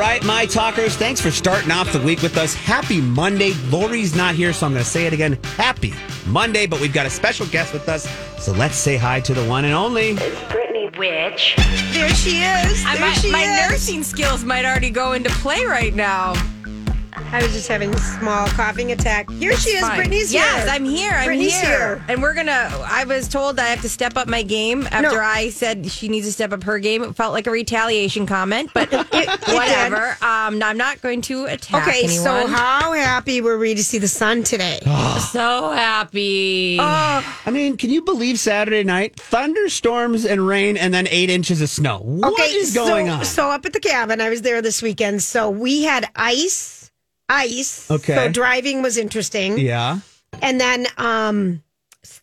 right, my talkers, thanks for starting off the week with us. Happy Monday. Lori's not here, so I'm going to say it again. Happy Monday, but we've got a special guest with us. So let's say hi to the one and only. It's Brittany Witch. There she is. I There might, she my is. nursing skills might already go into play right now. I was just having a small coughing attack. Here she is. Fine. Brittany's here. yes, I'm here. I'm Brittany's here. here. And we're gonna. I was told I have to step up my game after No. I said she needs to step up her game. It felt like a retaliation comment, but whatever. Um, I'm not going to attack Okay, anyone. so how happy were we to see the sun today? so happy. Oh, I mean, can you believe Saturday night? Thunderstorms and rain and then eight inches of snow. What is so, going on? So up at the cabin, I was there this weekend. So we had ice, ice. Okay. So driving was interesting. yeah. And then um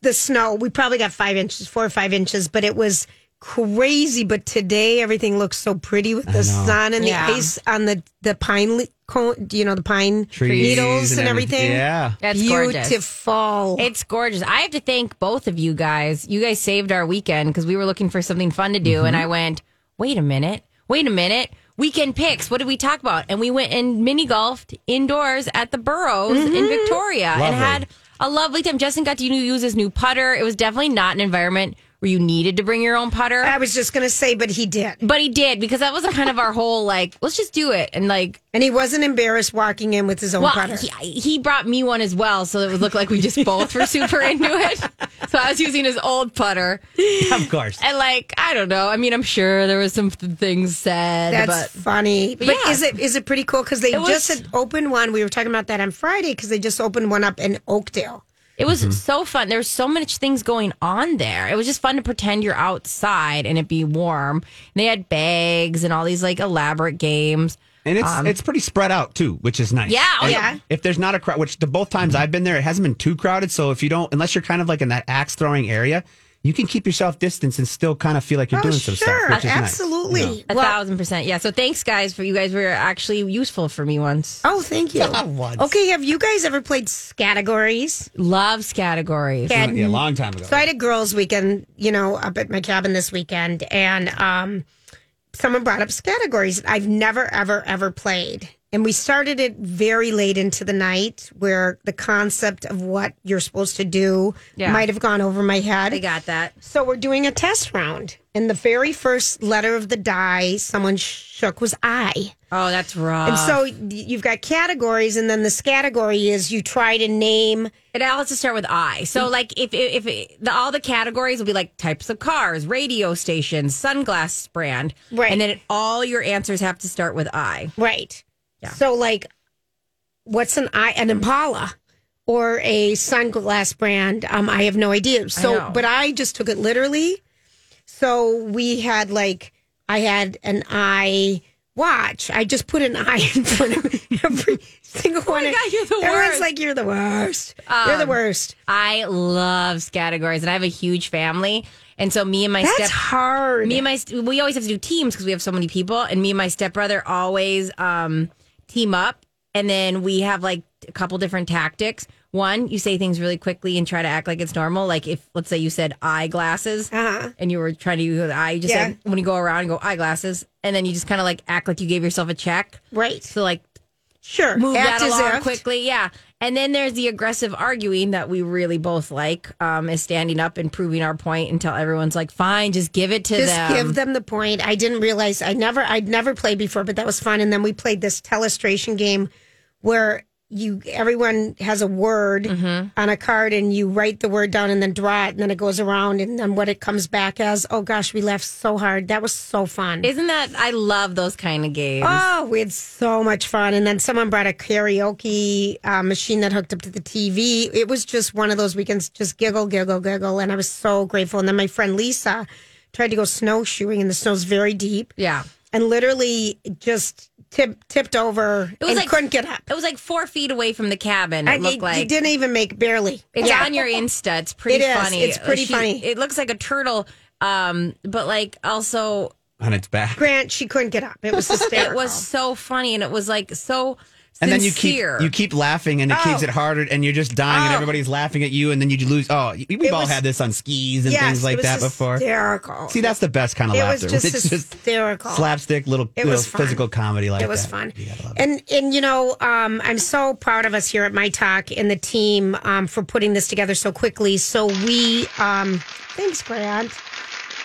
the snow, we probably got five inches, four or five inches, but it was crazy. But today everything looks so pretty with the sun and Yeah. the ice on the the pine, li- cone, you know, the pine Trees needles and, everything. Yeah. That's gorgeous. Beautiful. It's gorgeous. I have to thank both of you guys. You guys saved our weekend because we were looking for something fun to do. And I went, wait a minute, wait a minute. Weekend picks. What did we talk about? And we went and mini golfed indoors at the Burrows in mm-hmm. Victoria and had a lovely time. Justin got to use his new putter. It was definitely not an environment where you needed to bring your own putter. I was just gonna say, but he did. but he did because that was kind of our whole like, let's just do it. And like, And he wasn't embarrassed walking in with his own well, putter. he, he brought me one as well, so it would look like we just both were super into it. So I was using his old putter, Of course. and like I don't know. I mean, I'm sure there was some th- things said, That's but funny. But, yeah. is it is it pretty cool? Because they It was- just had opened one. We were talking about that on Friday because they just opened one up in Oakdale. It was so fun. There was so much things going on there. It was just fun to pretend you're outside and it be warm. And they had bags and all these like elaborate games. And it's it's pretty spread out too, which is nice. Um, Yeah, oh, yeah. If there's not a crowd, which the both times I've been there, it hasn't been too crowded. So if you don't, unless you're kind of like in that axe throwing area, you can keep yourself distance and still kind of feel like you're doing some stuff, which is nice. Oh, absolutely. A Well, thousand percent, yeah. So thanks, guys, for you guys were actually useful for me once. oh, thank you. Once. Okay, have you guys ever played categories? Loves categories. Yeah. Yeah, a long time ago. So I had a girls' weekend, you know, up at my cabin this weekend, and um, someone brought up categories. I've never, ever, ever played. And we started it very late into the night where the concept of what you're supposed to do Yeah. might have gone over my head. I got that. So we're doing a test round. And the very first letter of the die someone shook was I. Oh, that's rough. And so you've got categories, and then this category is you try to name. It all has to start with I. So, mm. like, if if, if the, all the categories will be like types of cars, radio stations, sunglass brand, Right. And then it, all your answers have to start with I. Right. Yeah. So, like, what's an I an Impala or a sunglass brand? Um, I have no idea. So, know. but I just took it literally. So we had like I had an I watch. I just put an I in front of every single one. Oh God, you're the Everyone's worst. like, "You're the worst. you're the Um, worst." I love categories, and I have a huge family, and so me and my That's step. hard. Me and my we always have to do teams because we have so many people, and me and my stepbrother always um, team up, and then we have like a couple different tactics. One, you say things really quickly and try to act like it's normal. Like if let's say you said eyeglasses, Uh-huh. and you were trying to use the eye, you just Yeah. said when you go around and go eyeglasses, and then you just kind of like act like you gave yourself a check. right. So like Sure. move Act that along if. quickly. Yeah. And then there's the aggressive arguing that we really both like, um, is standing up and proving our point until everyone's like, fine, just give it to Just them. give them the point. I didn't realize I never I'd never played before, but that was fun. And then we played this telestration game where you everyone has a word Mm-hmm. on a card and you write the word down and then draw it and then it goes around and then what it comes back as. Oh gosh, we laughed so hard. That was so fun. Isn't that, I love those kind of games. Oh, we had so much fun. And then someone brought a karaoke uh, machine that hooked up to the TV. It was just one of those weekends, just giggle, giggle, giggle. And I was so grateful. And then my friend Lisa tried to go snowshoeing, and the snow's very deep. yeah. And literally just tip, tipped over it was and like- couldn't get up. It was like four feet away from the cabin. It I- looked it, like. it didn't even make barely. It's Yeah. on your Insta. It's pretty It is. funny. It's pretty She- funny. It looks like a turtle, um, but like also on its back. Grant, she couldn't get up. It was hysterical. It was so funny, and it was like so And then you keep you keep laughing, and it keeps Oh. it harder, and you're just dying, and Oh. everybody's laughing at you, and then you lose. Oh, we've all had this on skis and yes, things like that before. Hysterical. See, that's the best kind of it laughter. was just it's just hysterical. slapstick, little, It little physical comedy like it was that. fun. And and you know, um, I'm so proud of us here at My Talk and the team um, for putting this together so quickly. So we, um, thanks, Grant.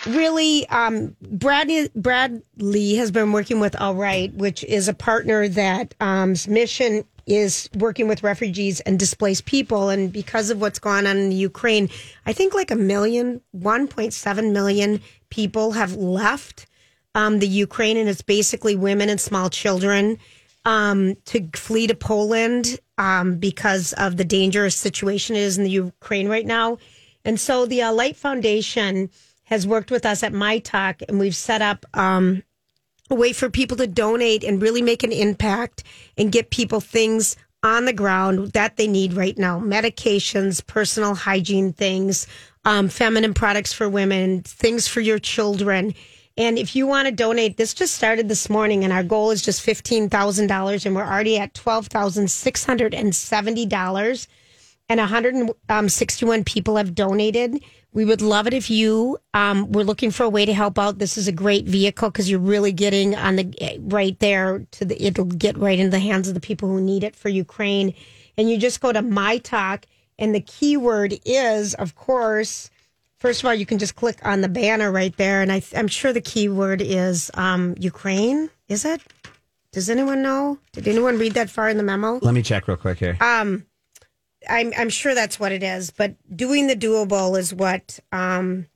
Really, um, Brad Bradley has been working with Alight, which is a partner that um's mission is working with refugees and displaced people. And because of what's going on in the Ukraine, I think like a million, 1.7 million people have left um, the Ukraine, and it's basically women and small children um, to flee to Poland um, because of the dangerous situation it is in the Ukraine right now. And so the uh, Light Foundation has worked with us at My Talk, and we've set up um, a way for people to donate and really make an impact and get people things on the ground that they need right now medications, personal hygiene things, um, feminine products for women, things for your children. And if you want to donate, this just started this morning, and our goal is just $15,000, and we're already at $12,670 and 161 people have donated. We would love it if you um, were looking for a way to help out. This is a great vehicle because you're really getting on the right there to the. It'll get right into the hands of the people who need it for Ukraine, and you just go to my talk, and the keyword is, of course. First of all, you can just click on the banner right there, and I, I'm sure the keyword is um, Ukraine. Is it? Does anyone know? Did anyone read that far in the memo? Let me check real quick here. I'm I'm sure that's what it is, but doing the doable is what um,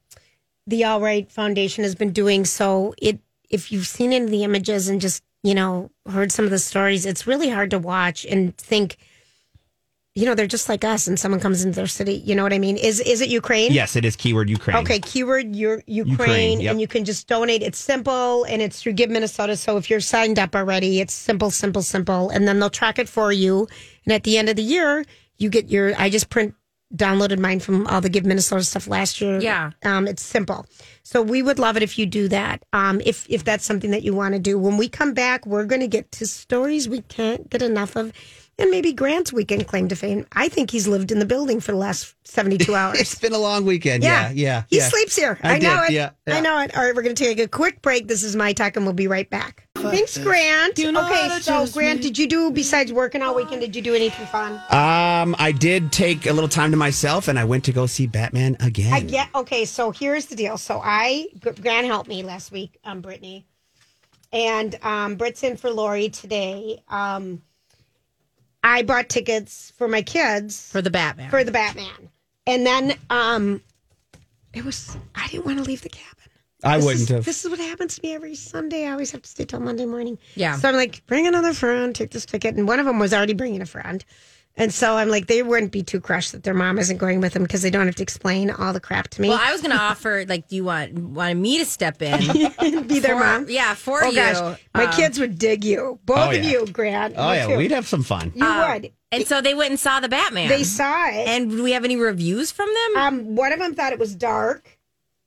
the Alight Foundation has been doing. So it if you've seen any of the images and just you know heard some of the stories, it's really hard to watch and think. You know, they're just like us, and someone comes into their city. You know what I mean? Is is it Ukraine? yes, it is keyword Ukraine. Okay, keyword your Ukraine, Ukraine, yep. and you can just donate. It's simple and it's through Give Minnesota. So if you're signed up already, it's simple, simple, simple, and then they'll track it for you. And at the end of the year, you get your. I just print downloaded mine from all the Give Minnesota stuff last year. Yeah. um, it's simple. So we would love it if you do that. Um, if if that's something that you want to do. When we come back, we're going to get to stories we can't get enough of. And maybe Grant's weekend claim to fame. I think he's lived in the building for the last 72 hours. It's been a long weekend. Yeah, yeah. He yeah. sleeps here. I I, know did, it. yeah, yeah. I know it. All right, we're going to take a quick break. This is my talk, and we'll be right back. Thanks, Grant. Okay, so Grant, did you do besides working all weekend? Did you do anything fun? Um, I did take a little time to myself, and I went to go see Batman again. I get okay. So here's the deal. So I Grant helped me last week, um, Brittany, and um, Britt's in for Lori today. Um, I bought tickets for my kids for the Batman. for the Batman, and then um, it was I didn't want to leave the cabin. I This wouldn't is, have. This is what happens to me every Sunday. I always have to stay till Monday morning. Yeah. So I'm like, bring another friend, take this ticket. And one of them was already bringing a friend. And so I'm like, they wouldn't be too crushed that their mom isn't going with them because they don't have to explain all the crap to me. well, I was going to offer, like, do you want wanted me to step in? be their for- mom. Yeah, for Oh you. gosh, my Um, kids would dig you, both Oh, of you, Grant. Oh You yeah, too. we'd have some fun. You um, would. And so they went and saw the Batman. They saw it. And do we have any reviews from them? Um, one of them thought it was dark.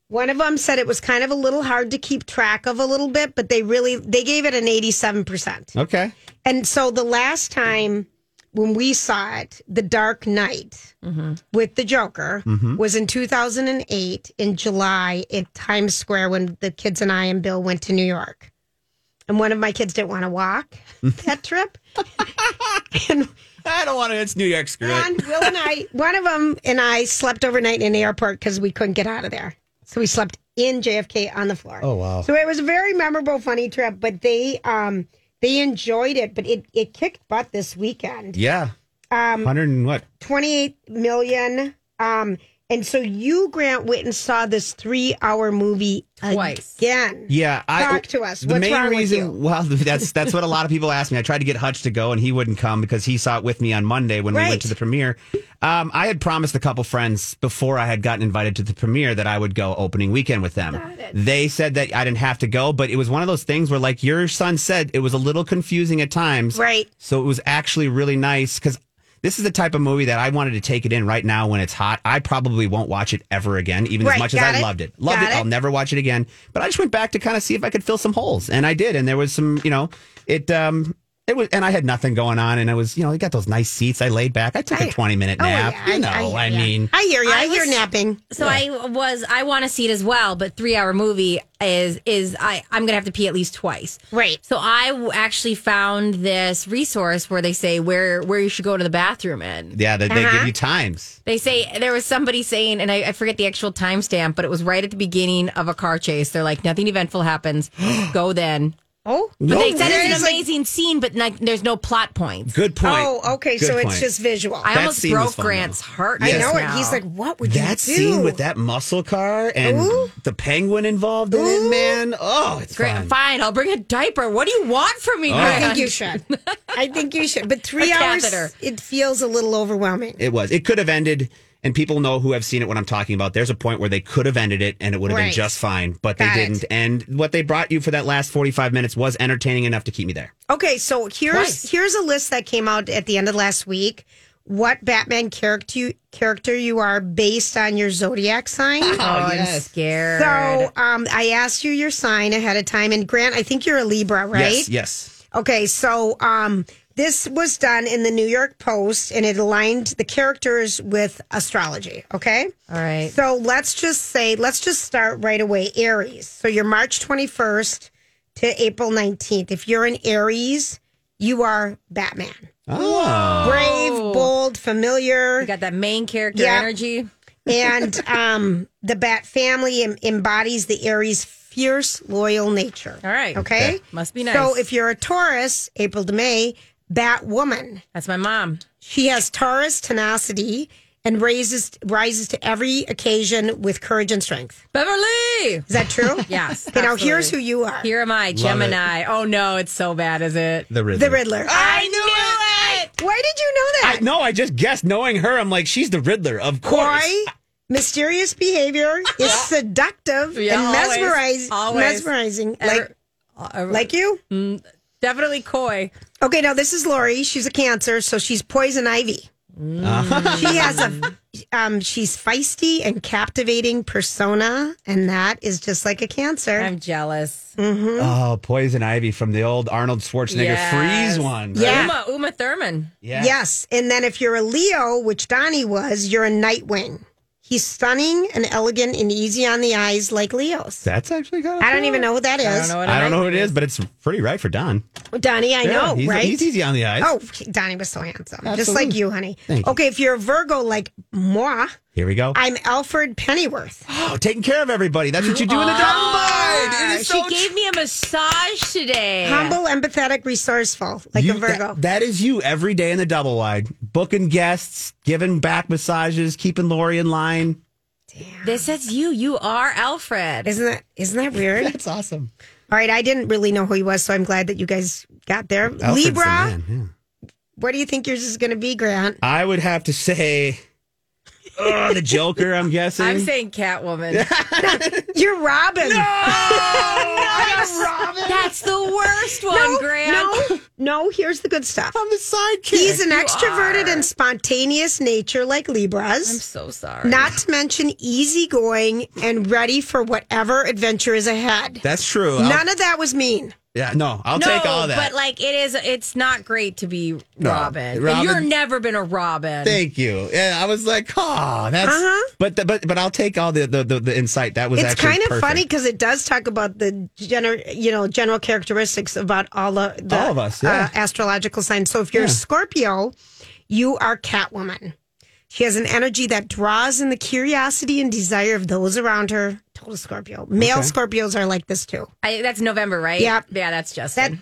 One of them said it was kind of a little hard to keep track of a little bit, but they really they gave it an eighty-seven percent. Okay. And so the last time when we saw it, The Dark Knight mm-hmm. with the Joker mm-hmm. was in 2008 in July at Times Square when the kids and I and Bill went to New York. And one of my kids didn't want to walk that trip. and, I don't want to. It's New York. Screw it. Will and I, one of them and I slept overnight in the airport because we couldn't get out of there. So we slept in JFK on the floor. Oh, wow. So it was a very memorable, funny trip, but they um they enjoyed it, but it, it kicked butt this weekend. Yeah. Um. Hundred and what? 28 million. Um, and so you, Grant, went and saw this three hour movie Twice. again. Yeah, I Talk to us. The What's main wrong with reason, you? well, that's that's what a lot of people ask me. I tried to get Hutch to go, and he wouldn't come because he saw it with me on Monday when we went to the premiere. Um, I had promised a couple friends before I had gotten invited to the premiere that I would go opening weekend with them. They said that I didn't have to go, but it was one of those things where, like your son said, it was a little confusing at times. Right. So it was actually really nice because this is the type of movie that I wanted to take it in right now when it's hot. I probably won't watch it ever again, even Right, as much as I it. loved it. Loved Got it. I'll never watch it again. But I just went back to kind of see if I could fill some holes, and I did. And there was some, you know, it. um It was, and I had nothing going on, and it was, you know, you got those nice seats. I laid back. I took a I- twenty minute Oh, nap. yeah, you know, I, I, hear ya. mean, I hear you. I, I hear was- napping. So I was I want to see it as well, but three hour movie is is I I'm gonna have to pee at least twice. Right. So I actually found this resource where they say where where you should go to the bathroom in. yeah, they, they Uh-huh. give you times. They say there was somebody saying, and I, I forget the actual timestamp, but it was right at the beginning of a car chase. They're like, nothing eventful happens. go then. Oh, But they said it's is, an like- amazing scene, but like, there's no plot points. Good point. Oh, okay. Good so it's just visual. I That almost broke fun, Grant's though. heart. I just know it. He's like, what would that you do? That scene with that muscle car and Ooh. the penguin involved in it, man. Oh, it's Grant, fun. fine, I'll bring a diaper. What do you want from me, Oh. I think you should. I think you should. But three A hours, catheter. it feels a little overwhelming. It was. It could have ended, and people know who have seen it what I'm talking about. There's a point where they could have ended it, and it would have been just fine, but Got they didn't. And what they brought you for that last 45 minutes was entertaining enough to keep me there. Okay, so here's Twice. here's a list that came out at the end of last week. What Batman character you, character you are based on your zodiac sign. Oh, I'm scared. So um, I asked you your sign ahead of time, and Grant, I think you're a Libra, right? Yes, yes. Okay, so um, this was done in the New York Post, and it aligned the characters with astrology. Okay. All right. So let's just say, let's just start right away. Aries. So you're March 21st to April 19th. If you're an Aries, you are Batman. Oh. Brave, bold, familiar. You got that main character Yeah. energy. and um, the Bat family em- embodies the Aries' fierce, loyal nature. All right. Okay. Okay. Must be nice. So if you're a Taurus, April to May, Batwoman. That's my mom. She has Taurus tenacity and raises rises to every occasion with courage and strength. Beverly. Is that true? Yes. Okay, now here's who you are. Here am I, Gemini. Oh no, it's so bad, is it? The Riddler. The Riddler. I knew it. Why did you know I, that? no, I just guessed. Knowing her, I'm like, she's the Riddler, of course. Coy, mysterious behavior is seductive Yeah, and mesmerizing. always. Mesmerizing, Ever- like Uh, like you. definitely coy. Okay, now this is Lori. She's a Cancer, so she's poison ivy. Uh-huh. She has a, um, she's feisty and captivating persona, and that is just like a Cancer. I'm jealous. Oh, Poison Ivy from the old Arnold Schwarzenegger Yes. Freeze one. right? Yeah. Uma Uma Thurman. Yeah. Yes, and then if you're a Leo, which Donnie was, you're a Nightwing. He's stunning and elegant and easy on the eyes, like Leo's. That's actually kind of I don't even know what that is. I don't know what I don't know Nightwing who it is, but it's pretty right for Don. Donnie, I Yeah, know, he's, right? He's easy on the eyes. Oh, Donnie was so handsome, just like you, honey. Thank you. okay, if you're a Virgo like moi, Here we go. I'm Alfred Pennyworth. Oh, taking care of everybody. That's what you do in the oh, double bind. It is She so gave me a massage today. Humble, empathetic, resourceful, like You- a Virgo. that- that is you every day in the double wide, booking guests, giving back massages, keeping Lori in line. Damn. This is you. You are Alfred. isn't that isn't that weird? That's awesome. All right, I didn't really know who he was, so I'm glad that you guys got there. Alfred's the Libra, man, yeah. what do you think yours is going to be, Grant? I would have to say, oh, the Joker. I'm guessing. I'm saying Catwoman. You're Robin. No! I'm Robin. That's the worst one, Grant. no, no. Here's the good stuff. I'm the sidekick. He's an You extroverted are. and spontaneous nature, like Libras. I'm so sorry. Not to mention easygoing and ready for whatever adventure is ahead. That's true. I'll- None of that was mean. Yeah, no, I'll no, take all that. but like it is. It's not great to be No, Robin. Robin- And you're never been a Robin. Thank you. Yeah, I was like, oh, that's. Uh-huh. But the, but but I'll take all the the, the, the insight. That was It's actually kind of perfect. funny because it does talk about the general, you know general characteristics about all the, the All of us, yeah. uh, astrological signs. So if you're Yeah. Scorpio, you are Catwoman. She has an energy that draws in the curiosity and desire of those around her. Total Scorpio. Male Okay. Scorpios are like this too. I, that's November, right? Yeah. Yeah, that's That Justin.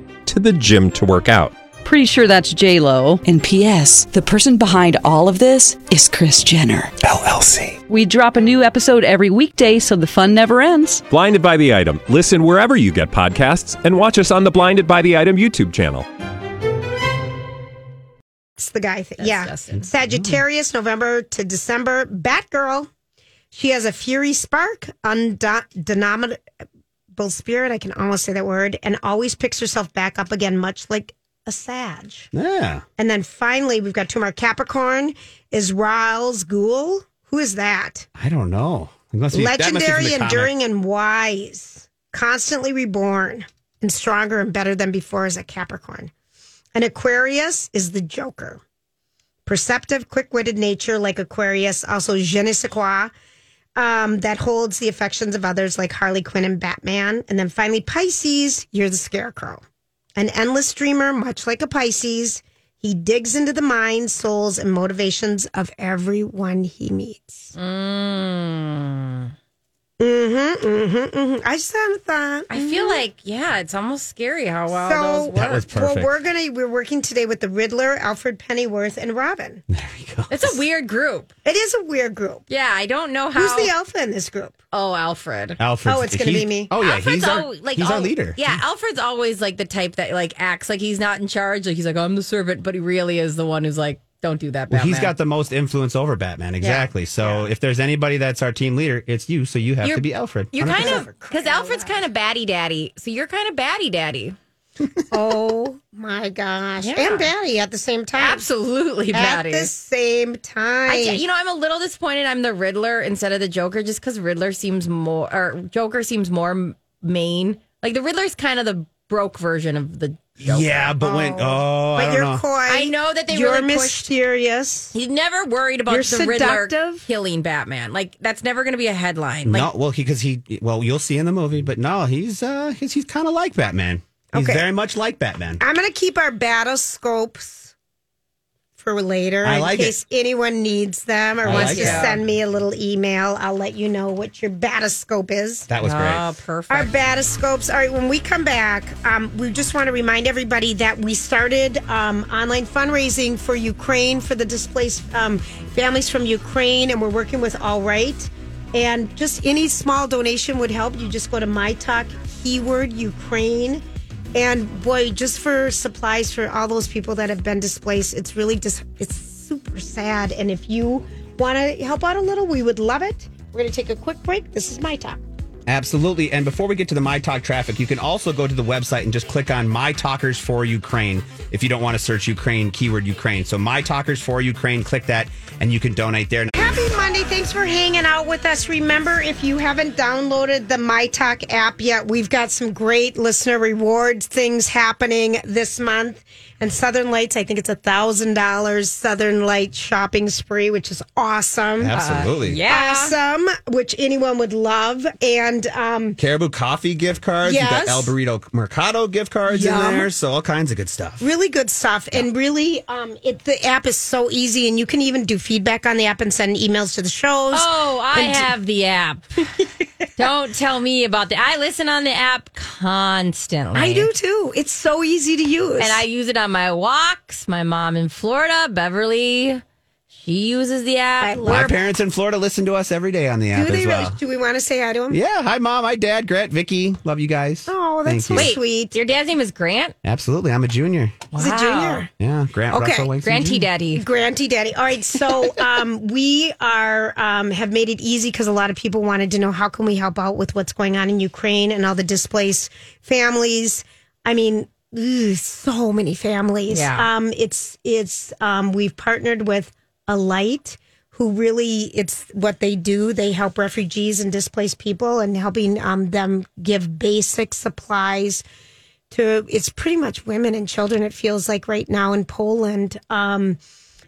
to the gym to work out. Pretty sure that's J Lo. And P.S. The person behind all of this is Kris Jenner LLC. We drop a new episode every weekday, so the fun never ends. Blinded by the item. Listen wherever you get podcasts, and watch us on the Blinded by the Item YouTube channel. It's the guy thing. Yeah. Justin. Sagittarius, November to December. Batgirl. She has a fury spark, undenominable spirit. I can almost say that word, and always picks herself back up again, much like a Sag. Yeah. And then finally, we've got two more. Capricorn is Ra's Ghul. Who is that? I don't know. It must be- that must be from Legendary, the comic. enduring, and wise. Constantly reborn and stronger and better than before as a Capricorn. And Aquarius is the Joker. Perceptive, quick witted nature like Aquarius, also je ne sais quoi, um, that holds the affections of others like Harley Quinn and Batman. And then finally, Pisces, you're the Scarecrow. An endless dreamer, much like a Pisces. He digs into the minds, souls, and motivations of everyone he meets. Mm. Mm-hmm, mm-hmm, mm-hmm. I just had a thought. I feel like, yeah, it's almost scary how well So those work. That was perfect. well, we're gonna we're working today with the Riddler, Alfred Pennyworth, and Robin. There you go. it's a weird group. It is a weird group. Yeah, I don't know how. Who's the alpha in this group? oh, Alfred. Alfred. Oh, it's gonna be me. Oh yeah, Alfred's he's our al- like he's our leader. Yeah, Alfred's always like the type that like acts like he's not in charge. Like he's like oh, I'm the servant, but he really is the one who's like, don't do that. Well, he's got the most influence over Batman. Exactly. So if there's anybody that's our team leader, it's you. So you have You're- to be Alfred. You're 100. kind of because Alfred's kind of batty daddy, so you're kind of batty daddy. Oh my gosh. Yeah. And Batty at the same time. Absolutely At the same time. I, you know, I'm a little disappointed. I'm the Riddler instead of the Joker, just because Riddler seems more, or Joker seems more main. Like the Riddler's kind of the broke version of the. Joker. Yeah, but when oh, I but don't you're know. coy. I know that they You're really pushed- mysterious. He's never worried about You're the Riddler seductive. killing Batman. Like that's never going to be a headline. Like no, well, because he, well, you'll see in the movie, but no, he's uh, he's, he's kind of like Batman. He's Okay. very much like Batman. I'm going to keep our battlescopes for later I in like it. case anyone needs them or I wants like to it. send me a little email. I'll let you know what your battlescope is. That was oh, great. perfect. Our battlescopes. All right, when we come back, um, we just want to remind everybody that we started um, online fundraising for Ukraine for the displaced um, families from Ukraine, and we're working with Alight. And just any small donation would help. You just go to my talk keyword Ukraine. And boy, just for supplies for all those people that have been displaced, it's really just it's super sad. And if you want to help out a little, we would love it. We're going to take a quick break. This is my talk. Absolutely. And before we get to the My Talk traffic, you can also go to the website and just click on My Talkers for Ukraine if you don't want to search Ukraine, keyword Ukraine. So My Talkers for Ukraine, click that and you can donate there. Happy Monday. Thanks for hanging out with us. Remember, if you haven't downloaded the My Talk app yet, we've got some great listener rewards things happening this month. And Southern Lights, I think it's a thousand dollars Southern Light shopping spree, which is awesome. Absolutely. yeah. Awesome, which anyone would love. And um, Caribou Coffee gift cards. You Yes. got El Burrito Mercado gift cards Yum. in there. So all kinds of good stuff. really good stuff. And really, um, it, the app is so easy. And you can even do feedback on the app and send emails to the shows. Oh, I And- have the app. Don't tell me about the. I listen on the app constantly. I do too. It's so easy to use. and I use it on my walks. My mom in Florida, Beverly, she uses the app. I love My parents in Florida listen to us every day on the do app they as really? well. Do we want to say hi to them? Yeah. Hi, Mom. Hi, Dad. Grant, Vicky. Love you guys. Oh, that's so you. Wait, sweet. your dad's name is Grant. Absolutely. I'm a junior. He's a junior. Yeah. Grant Okay. Russell Wakefield Granty Jr. Daddy. Granty Daddy. All right, so um, we are um, have made it easy because a lot of people wanted to know how can we help out with what's going on in Ukraine and all the displaced families. I mean, ugh, so many families. Yeah. Um, it's it's um, we've partnered with Alight who really it's what they do. They help refugees and displaced people and helping um, them give basic supplies to it's pretty much women and children. It feels like right now in Poland. Um,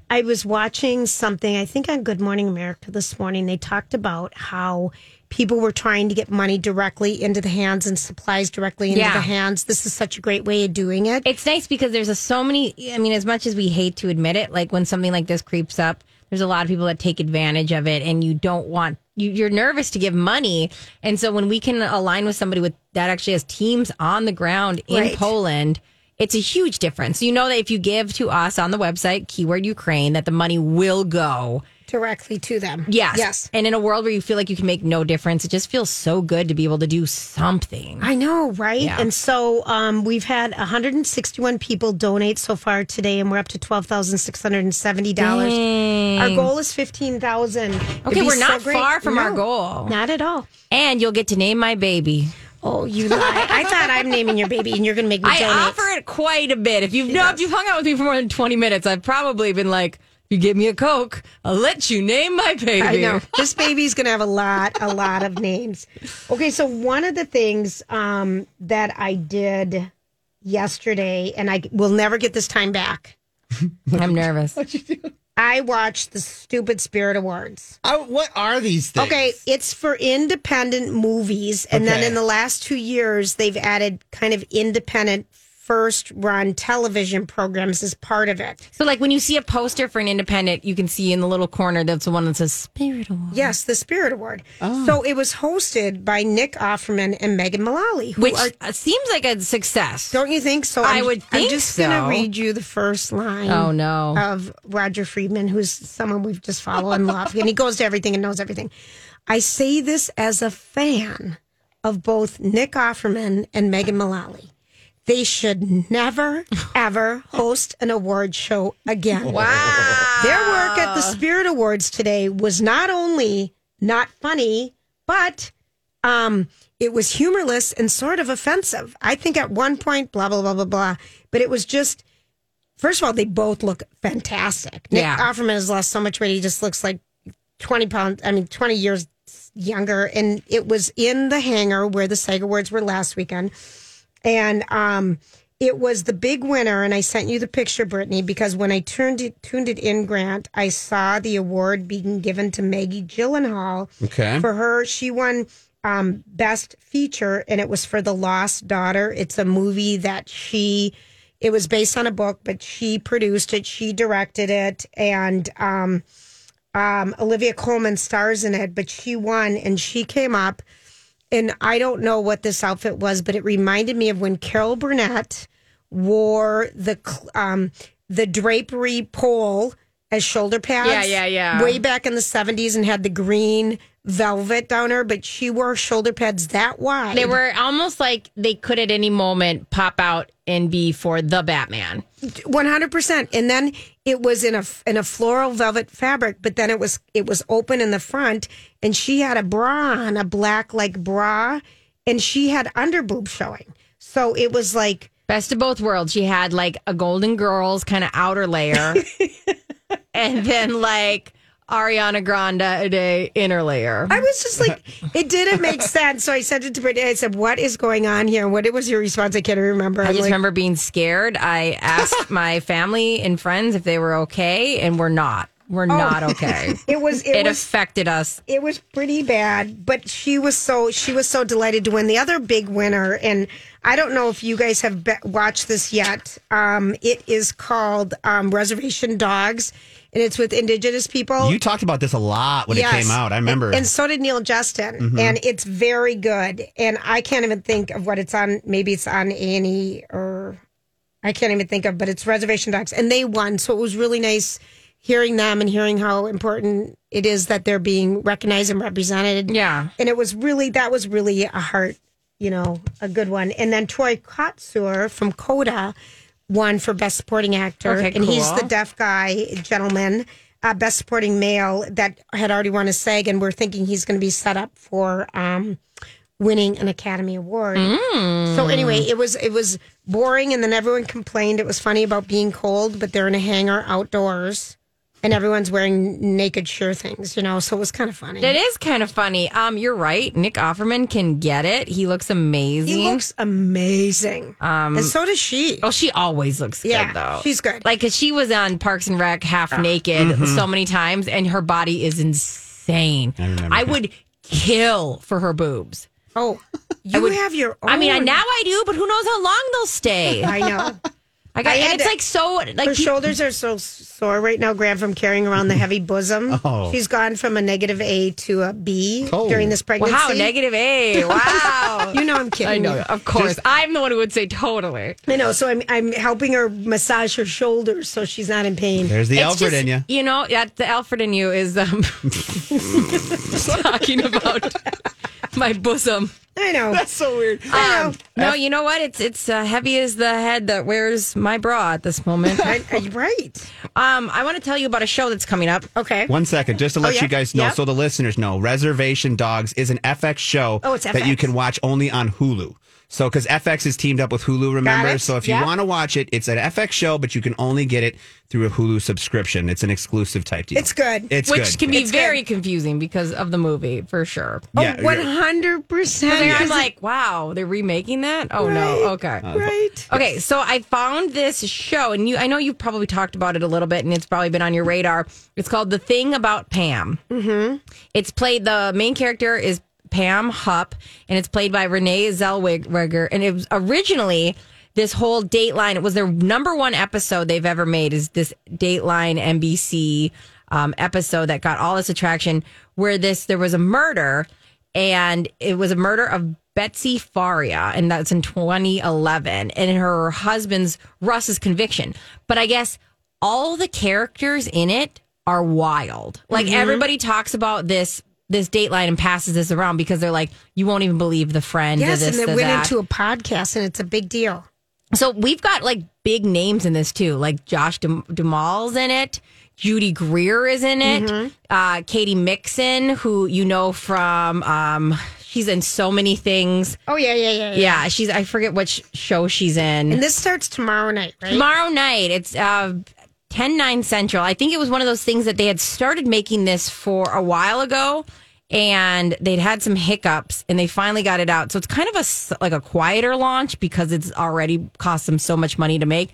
I was watching something, I think on Good Morning America this morning. They talked about how people were trying to get money directly into the hands and supplies directly into Yeah. the hands. This is such a great way of doing it. It's nice because there's a, so many. I mean, as much as we hate to admit it, like when something like this creeps up, there's a lot of people that take advantage of it, and you don't want. You, you're nervous to give money, and so when we can align with somebody with that actually has teams on the ground in Right. Poland, it's a huge difference. You know that if you give to us on the website, keyword Ukraine, that the money will go. Directly to them. Yes. Yes. And in a world where you feel like you can make no difference, it just feels so good to be able to do something. I know, right? Yeah. And so um, we've had 161 people donate so far today, and we're up to $12,670. Our goal is 15000 Okay, we're not far from our goal. Not at all. And you'll get to name my baby. Oh, you lie. I thought I'm naming your baby, and you're going to make me I donate. offer it quite a bit. If you've no, if you've hung out with me for more than twenty minutes, I've probably been like, you give me a Coke, I'll let you name my baby. I know this baby's going to have a lot, a lot of names. Okay, so one of the things um, that I did yesterday, and I will never get this time back. I'm nervous. What'd you do? I watched the stupid Spirit Awards. Oh, what are these things? Okay, it's for independent movies, and then in the last two years, they've added kind of independent first run television programs as part of it. So, like when you see a poster for an independent, you can see in the little corner that's the one that says Spirit Award, Yes, the Spirit Award. So it was hosted by Nick Offerman and Megan Mullally, who which are uh, seems like a success. Don't you think so? I I'm- would I'm think just going to read you the first line. Oh, no. Of Roger Friedman, who's someone we've just followed and love, and he goes to everything and knows everything. I say this as a fan of both Nick Offerman and Megan Mullally. They should never ever host an award show again. Wow. Their work at the Spirit Awards today was not only not funny, but um, it was humorless and sort of offensive. I think at one point, blah, blah, blah, blah, blah. But it was just, first of all, they both look fantastic. Nick Yeah. Offerman has lost so much weight. He just looks like 20 pounds, I mean, 20 years younger. And it was in the hangar where the SAG Awards were last weekend. And um, it was the big winner. And I sent you the picture, Brittany, because when I turned it, tuned it in, Grant, I saw the award being given to Maggie Gyllenhaal Okay. for her. She won um, Best Feature, and it was for The Lost Daughter. It's a movie that she, it was based on a book, but she produced it, she directed it, and um, um, Olivia Colman stars in it, but she won, and she came up. And I don't know what this outfit was, but it reminded me of when Carol Burnett wore the um, the drapery pole as shoulder pads. Yeah, yeah, yeah. Way back in the seventies, and had the green velvet down her, but she wore shoulder pads that wide. They were almost like they could at any moment pop out and be for the Batman. One hundred percent. And then it was in a in a floral velvet fabric, but then it was it was open in the front, and she had a bra on, a black like bra, and she had underboob showing. So it was like Best of both worlds. She had like a Golden Girls kind of outer layer, and then like Ariana Grande a inner layer. I was just like, it didn't make sense. So I sent it to Brittany. I said, "What is going on here?" What was your response? I can't remember. I I'm just like, remember being scared. I asked my family and friends if they were okay, and we're not. We're not okay. It was it, It, was affected us. it was pretty bad, but she was so she was so delighted to win. The other big winner, and I don't know if you guys have be- watched this yet. Um, it is called um, Reservation Dogs, and it's with Indigenous people. You talked about this a lot when Yes. it came out. I remember. And, and so did Neil Justin. Mm-hmm. And it's very good. And I can't even think of what it's on. Maybe it's on A&E or I can't even think of, but it's Reservation Dogs. And they won. So it was really nice hearing them and hearing how important it is that they're being recognized and represented. Yeah. And it was really, that was really a heart, you know, a good one. And then Troy Kotsur from Coda won for Best Supporting Actor. Okay, and he's the deaf guy, gentleman, uh, Best Supporting Male that had already won a SAG. And we're thinking he's going to be set up for um, winning an Academy Award. Mm. So anyway, it was it was boring, and then everyone complained it was funny about being cold, but they're in a hangar outdoors. And everyone's wearing naked shirt things, you know. So it was kind of funny. It is kind of funny. Um, you're right. Nick Offerman can get it. He looks amazing. he looks amazing, um, and so does she. Oh, she always looks Yeah, good though. she's good. Like, cause she was on Parks and Rec half naked so many times, and her body is insane. I remember. I would kill for her boobs. Oh, you would- have your. Own. I mean, I- now I do, but who knows how long they'll stay? I know. I got, I and it's to- like so like Her you- shoulders are so sore right now, Graham, from carrying around the heavy bosom. Oh. She's gone from a negative A to a B Oh. during this pregnancy. wow, negative A. Wow. You know I'm kidding. I know, you. of course. I'm the one who would say totally. I know. So I'm I'm helping her massage her shoulders so she's not in pain. There's the It's Alfred just- in you. You know, that the Alfred in you is um, talking about my bosom. I know. That's so weird. I know. Um, no, you know what? It's it's uh, heavy as the head that wears my bra at this moment. I, I, right. um, I want to tell you about a show that's coming up. Okay. One second, just to let yeah? you guys know, Yep. so the listeners know, Reservation Dogs is an FX show Oh, it's that you can watch only on Hulu. So, because FX is teamed up with Hulu, remember? So, if you Yep. want to watch it, it's an FX show, but you can only get it through a Hulu subscription. It's an exclusive type deal. It's good. It's good. Which good. can be It's good. very confusing because of the movie, for sure. yeah, One yeah. hundred percent. I'm like, wow, they're remaking that? Oh no, okay. right. Okay, so I found this show, and you, I know you've probably talked about it a little bit, and it's probably been on your radar. It's called The Thing About Pam. Mm-hmm. It's played. The main character is Pam Hupp, and it's played by Renee Zellweger. And it was originally this whole Dateline. It was their number one episode they've ever made. Is this Dateline NBC um, episode that got all this attraction? Where this there was a murder, and it was a murder of Betsy Faria, and that's in 2011, and her husband's Russ's conviction. But I guess all the characters in it are wild. Like everybody talks about this this Dateline and passes this around because they're like, you won't even believe the friend. Yes, this, and it went that. into a podcast, and it's a big deal. So we've got like big names in this too, like Josh Dum- Duhamel's in it. Judy Greer is in it. Mm-hmm. Uh, Katie Mixon, who you know from, um, she's in so many things. Oh yeah, yeah, yeah. Yeah, she's I forget which show she's in. And this starts tomorrow night, right? Tomorrow night, it's uh, 10 9 Central. I think it was one of those things that they had started making this for a while ago and they'd had some hiccups and they finally got it out. So it's kind of a like a quieter launch because it's already cost them so much money to make.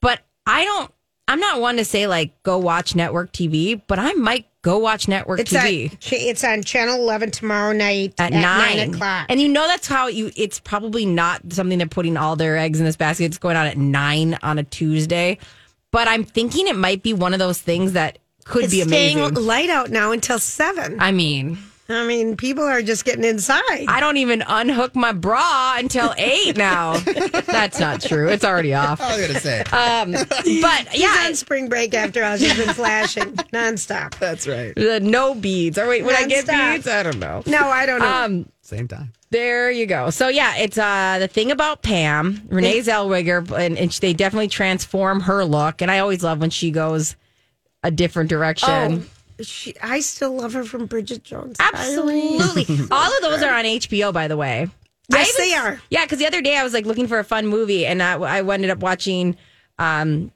But I don't I'm not one to say like go watch network TV, but I might go watch network It's TV on, it's on Channel 11 tomorrow night at, at, nine. 9 o'clock. And you know that's how you. It's probably not something they're putting all their eggs in this basket. It's going on at nine on a Tuesday, but I'm thinking it might be one of those things that could it's be amazing. staying light out now until 7. I mean, I mean, people are just getting inside. I don't even unhook my bra until eight now. that's not true. It's already off. I was going to say. Um, but She's yeah, on spring break after all. She's been flashing nonstop. That's right. the no beads. Or wait, would I get Nonstop. beads? I don't know. No, I don't know. Um, Same time. There you go. So yeah, it's uh the thing about Pam, Renee Zellweger, and, and they definitely transform her look. And I always love when she goes a different direction. Oh, she, I still love her from Bridget Jones. Absolutely. All of those are on HBO, by the way. Yes, I they are. Yeah, because the other day I was like looking for a fun movie, and I, I ended up watching um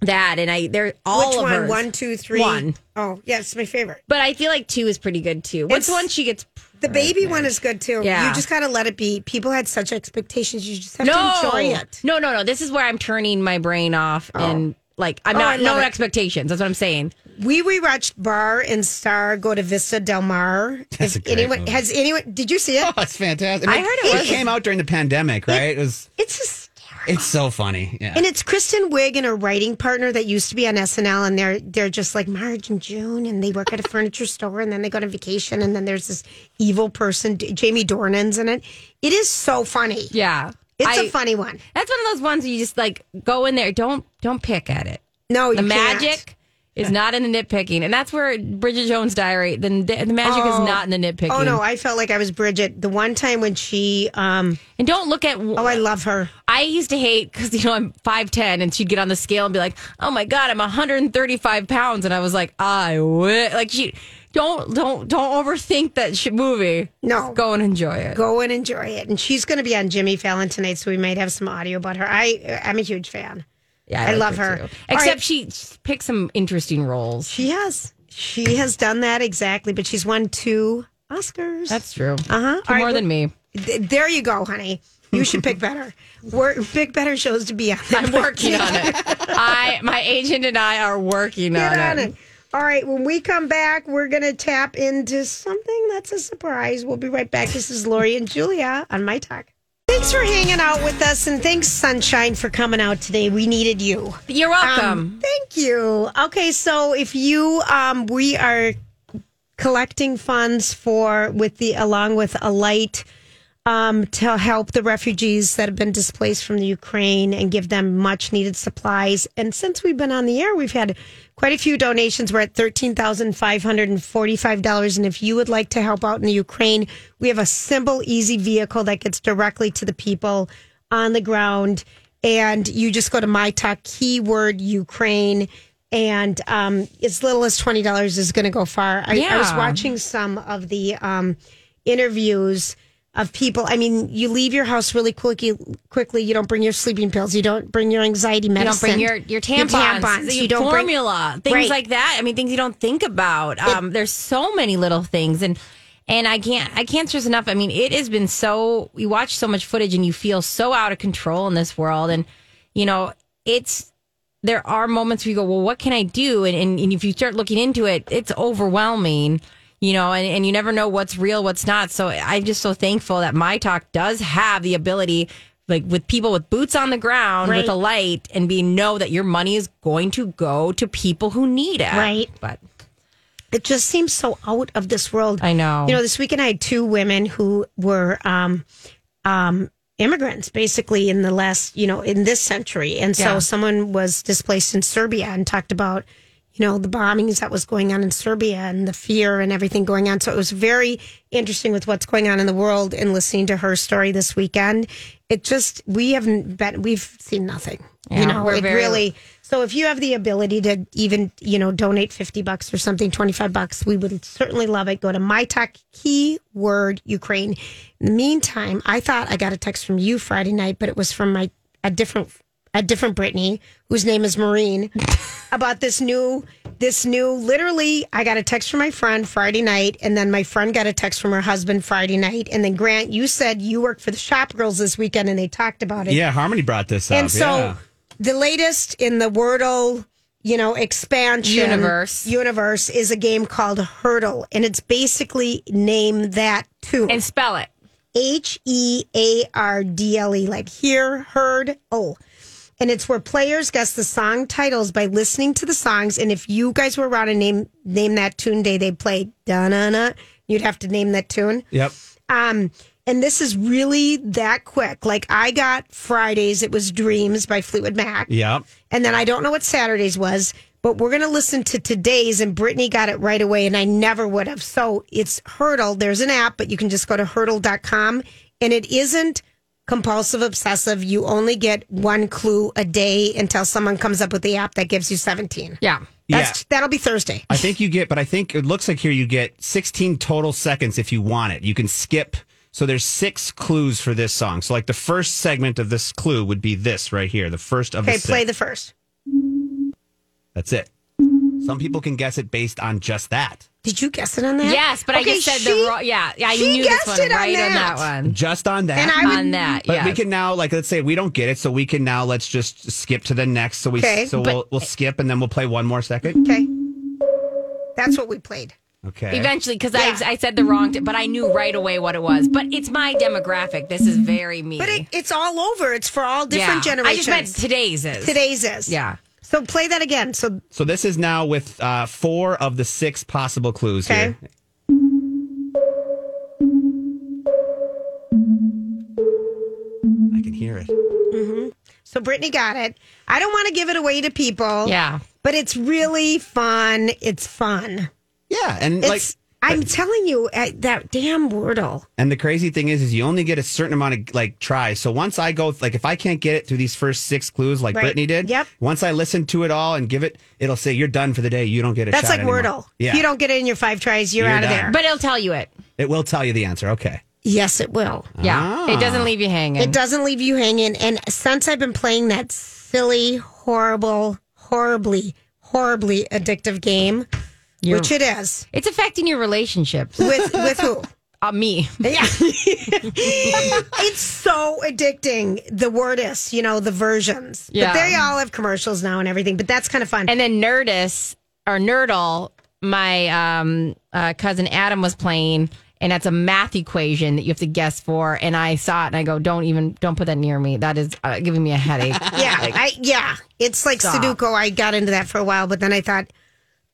that, and I they're all Which of one? hers. One, two, three. One. Oh, yeah, it's my favorite. But I feel like two is pretty good too. What's the one she gets? The baby one is good too. Yeah. You just got to let it be. People had such expectations. You just have No, to enjoy it. no, no, no. This is where I'm turning my brain off and like I'm Oh, not I no it. expectations. That's what I'm saying. We rewatched Barb and Star go to Vista Del Mar. That's If a great anyone movie. has anyone did you see it? Oh, it's fantastic. I heard it was- came out during the pandemic, right? It was. It's hysterical. It's so funny. Yeah. And it's Kristen Wiig and her writing partner that used to be on SNL, and they're they're just like Marge and June, and they work at a furniture store, and then they go on vacation, and then there's this evil person, Jamie Dornan's in it. It is so funny. Yeah, It's a a funny one. That's one of those ones where you just like go in there. Don't don't pick at it. No, you The magic is not in the nitpicking, and that's where Bridget Jones' Diary. The the magic Oh. is not in the nitpicking. Oh no, I felt like I was Bridget the one time when she. um and don't look at. Oh, I love her. I used to hate because you know I'm five ten, and she'd get on the scale and be like, "Oh my god, I'm 135 pounds," and I was like, "I wi-. like she." Don't don't don't overthink that shit movie. No. Just go and enjoy it. Go and enjoy it. And she's going to be on Jimmy Fallon tonight, so we might have some audio about her. I I'm a huge fan. Yeah, I like love her. Except right. she picks some interesting roles. She has. She has done that exactly, but she's won two Oscars. That's true. Uh huh. More than me. There you go, honey. You should pick better. Work, pick better shows to be on. I'm working on it. I my agent and I are working Get on, on it. it. All right, when we come back, we're going to tap into something that's a surprise. We'll be right back. This is Lori and Julia on My Talk. Thanks for hanging out with us, and thanks, Sunshine, for coming out today. We needed you. You're welcome. Um, thank you. Okay, so if you, um, we are collecting funds for with the along with Alight um, to help the refugees that have been displaced from the Ukraine and give them much needed supplies. And since we've been on the air, we've had quite a few donations. We're at thirteen thousand five hundred and forty-five dollars. And if you would like to help out in the Ukraine, we have a simple, easy vehicle that gets directly to the people on the ground. And you just go to my talk keyword Ukraine. And um, as little as twenty dollars is going to go far. I, I was watching some of the um, interviews of people. I mean, you leave your house really quickly. Quickly, you don't bring your sleeping pills. You don't bring your anxiety medicine. You don't bring your your tampons, tampons. your You don't bring formula, things Right. like that. I mean, things you don't think about. Um, there's so many little things, and and I can't I can't stress enough. I mean, it has been so. You watch so much footage, and you feel so out of control in this world, and you know it's. There are moments where you go, well, what can I do? And, and, and if you start looking into it, it's overwhelming, you know, and, and you never know what's real, what's not. So I'm just so thankful that My Talk does have the ability, like with people with boots on the ground, Right. with Alight, and be know that your money is going to go to people who need it. Right. But it just seems so out of this world. I know. You know, this weekend I had two women who were um, um, immigrants, basically in the last, you know, in this century, and so Yeah. someone was displaced in Serbia and talked about, you know, the bombings that was going on in Serbia and the fear and everything going on. So it was very interesting with what's going on in the world and listening to her story this weekend. It just we haven't been we've seen nothing. you know, we're it very- really so if you have the ability to even, you know, donate 50 bucks or something, 25 bucks, we would certainly love it. Go to my talk keyword Ukraine. In the meantime, I thought I got a text from you Friday night, but it was from my a different a different Brittany, whose name is Maureen, about this new this new literally I got a text from my friend Friday night and then my friend got a text from her husband Friday night and then Grant you said you worked for the shop girls this weekend and they talked about it. Yeah, Harmony brought this up. And so yeah. the latest in the Wordle, you know, expansion Universe. universe is a game called Heardle, and it's basically name that tune. and spell it. H E A R D L E, like hear, heard, oh. And it's where players guess the song titles by listening to the songs. And if you guys were around and name name that tune day they played, da na na, you'd have to name that tune. Yep. Um, and this is really that quick. Like I got Fridays, it was Dreams by Fleetwood Mac. Yep. And then I don't know what Saturdays was, but we're going to listen to today's. And Brittany got it right away, and I never would have. So it's Heardle. There's an app, but you can just go to heardle.com. And it isn't compulsive obsessive. You only get one clue a day until someone comes up with the app that gives you 17. Yeah. That's, That'll be Thursday. I think you get, but I think it looks like here you get 16 total seconds if you want it. You can skip. So there's six clues for this song. So like the first segment of this clue would be this right here, the first of Okay, the play the first. That's it. Some people can guess it based on just that. Did you guess it on that? Yes, but I just said she- the wrong. Yeah, yeah, I she knew this guessed one it on right on that. that one. Just on that. And I would- on that, but yeah. we can now, like, let's say we don't get it, so we can now let's just skip to the next. So we, Okay, so but- we'll we'll skip and then we'll play one more second. Okay. That's what we played. Okay. Eventually, because Yeah. I, I said the wrong, t- but I knew right away what it was. But it's my demographic. This is very me. But it, it's all over. It's for all different yeah. generations. I just meant today's is. Today's is. Yeah. So play that again. So So this is now with uh, four of the six possible clues Okay. here. I can hear it. so Brittany got it. I don't want to give it away to people. Yeah. But it's really fun. It's fun. Yeah, and like, It's I'm telling you, uh, that damn Wordle. and the crazy thing is, is you only get a certain amount of like tries. So once I go, like, if I can't get it through these first six clues, like Right. Brittany did, Yep. Once I listen to it all and give it, it'll say you're done for the day. You don't get a That's shot like anymore." Wordle. Yeah, If you don't get it in your five tries, you're, You're out of done. there. But it'll tell you it. it will tell you the answer. Okay. yes, it will. Yeah. It doesn't leave you hanging. It doesn't leave you hanging. And since I've been playing that silly horrible, horribly, horribly addictive game, which it is. It's affecting your relationships. With with who? Uh, me. Yeah. it's so addicting. The word is, you know, the versions. Yeah. But they all have commercials now and everything, but that's kind of fun. And then Nerdist or Nerdle, my um, uh, cousin Adam was playing, and that's a math equation that you have to guess for. And I saw it, and I go, "Don't even, don't put that near me. That is uh, giving me a headache." yeah, I yeah. It's like Stop. Sudoku. I got into that for a while, but then I thought,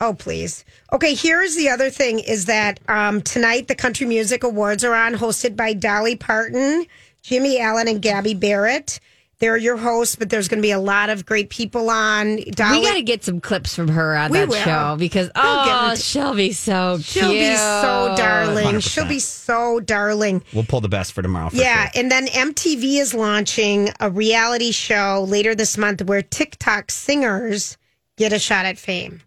oh please. Okay, here's the other thing: is that um, tonight the Country Music Awards are on, hosted by Dolly Parton, Jimmy Allen, and Gabby Barrett. They're your hosts, but there's going to be a lot of great people on. Dolly, we got to get some clips from her on We that will. show because get oh, her to- she'll be so She'll be so darling. 100%. She'll be so darling. We'll pull the best for tomorrow. For Yeah, sure. and then MTV is launching a reality show later this month where TikTok singers get a shot at fame.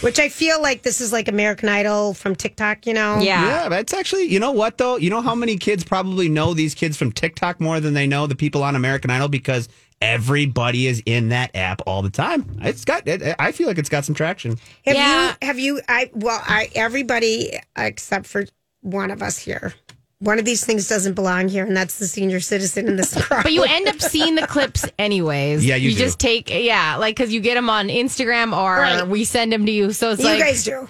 Which I feel like this is like American Idol from TikTok, you know? Yeah. Yeah, that's actually, you know what though? You know how many kids probably know these kids from TikTok more than they know the people on American Idol because everybody is in that app all the time. It's got, it, I feel like it's got some traction. Have Yeah. you have you I well I everybody except for one of us here. One of these things doesn't belong here, and that's the senior citizen in this crowd. But you end up seeing the clips anyways. Yeah, you do. just take yeah, like because you get them on Instagram or Right. we send them to you. So it's you like guys do.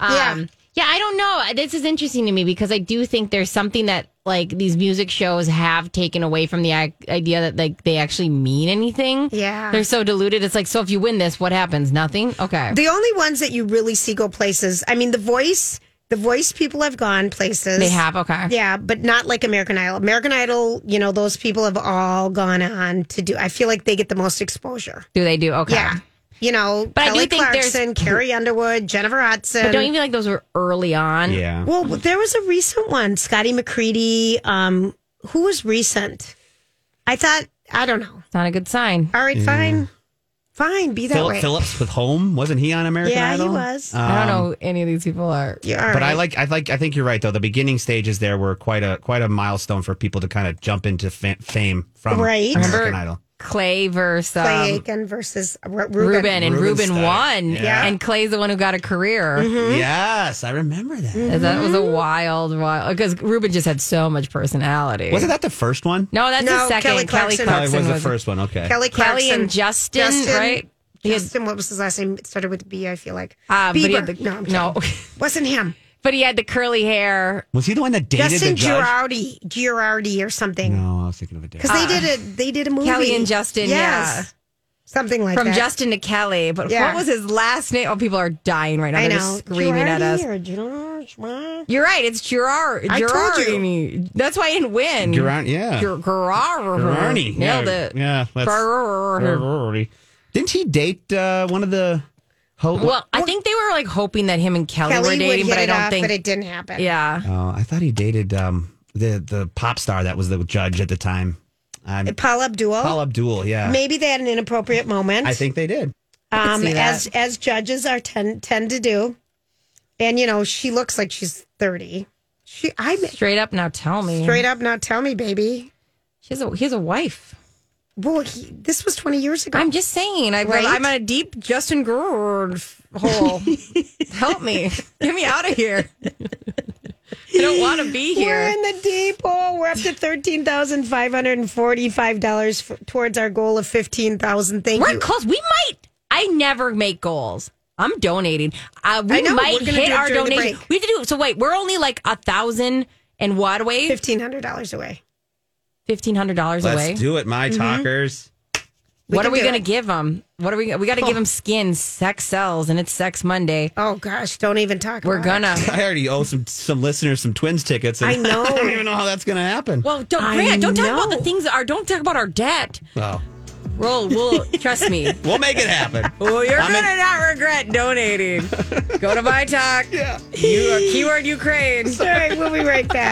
Um, yeah. yeah, I don't know. This is interesting to me because I do think there's something that like these music shows have taken away from the idea that like they actually mean anything. Yeah. they're so diluted. It's like so if you win this, what happens? Nothing. Okay. The only ones that you really see go places. I mean, the voice, the voice people have gone places. They have okay. Yeah, but not like American Idol. American Idol, you know, those people have all gone on to do. I feel like they get the most exposure. Do they do okay? Yeah, you know, But I do Kelly think there's- Clarkson, Carrie Underwood, Jennifer Hudson. But don't you feel like those were early on? Yeah. well, there was a recent one, Scotty McCreery. Um, who was recent? I thought I don't know. It's not a good sign. All right, fine, fine, be that Phillip way. Phillips with Home wasn't he on American Yeah, he Idol? was. Um, I don't know who any of these people are. Yeah, all But I like, I like, I think you're right though. The beginning stages there were quite a quite a milestone for people to kind of jump into fa- fame from Right. American Idol. Clay versus um, Clay Aiken versus Ru- Ruben. Ruben, and Ruben Ruben won. Yeah. And Clay's the one who got a career. Mm-hmm. Yes, I remember that. That was a wild, wild because Ruben just had so much personality. Wasn't that the first one? No, that's No, the second. Kelly Kelly Clarkson. Clarkson, Oh, was the first one. Okay. Kelly Kelly and Justin, right? He had- Justin, what was his last name? It started with B, I feel like. Uh, Bieber. had the- no, I'm no. wasn't him. But he had the curly hair. Was he the one that dated Justin the judge? Girardi, Girardi or something. No, I was thinking of a Because different. they did a they did a movie. Kelly and Justin, yes. something like that. From that. Justin to Kelly. But Yeah. what was his last name? Oh, people are dying right now. I They're know. just screaming at us. Girardi or George, what? You're right. It's Gerard. I told you. Gerard. That's why I didn't win. Gerard, yeah. Ger- Gerard. Gerardi. Nailed yeah, it. Yeah, that's Gerard. Gerardi. Didn't he date uh, one of the? Ho- Well, I think they were like hoping that him and Kelly, Kelly were would dating, hit but I don't off, think. but it didn't happen. yeah. Oh, I thought he dated um, the the pop star that was the judge at the time. Um, Paula Abdul. Paula Abdul. Yeah, Maybe they had an inappropriate moment. I think they did. um, as as judges are tend tend to do. And you know, she looks like she's thirty. She, I Straight up, now tell me. straight up. Now tell me, baby. He has a, he has a wife. Well, he, this was twenty years ago. I'm just saying. I, Right? I'm in a deep Justin Gerard hole. Help me. Get me out of here. I don't want to be here. We're in the deep hole. We're up to thirteen thousand five hundred and forty-five dollars towards our goal of fifteen thousand. Thank We're you. close. We might. I never make goals. I'm donating. Uh, we know, might hit our donation. We have to do. So wait, we're only like a thousand and what away? Fifteen hundred dollars away. Fifteen hundred dollars away. Let's away. do it, my mm-hmm. talkers. We what are we going to it. give them? What are we? We got to give oh. them skin. Sex sells, and it's Sex Monday. Oh gosh, don't even talk. About it. We're about gonna. it. I already owe some some listeners some twins tickets. And I know. I don't even know how that's going to happen. Well, don't I Grant, don't talk about the things that are. Don't talk about our debt. Oh, We'll, we'll trust me. we'll make it happen. Well, you're I'm in- gonna not regret donating. Go to my talk. Yeah. You, keyword Ukraine. All right, we'll be right back.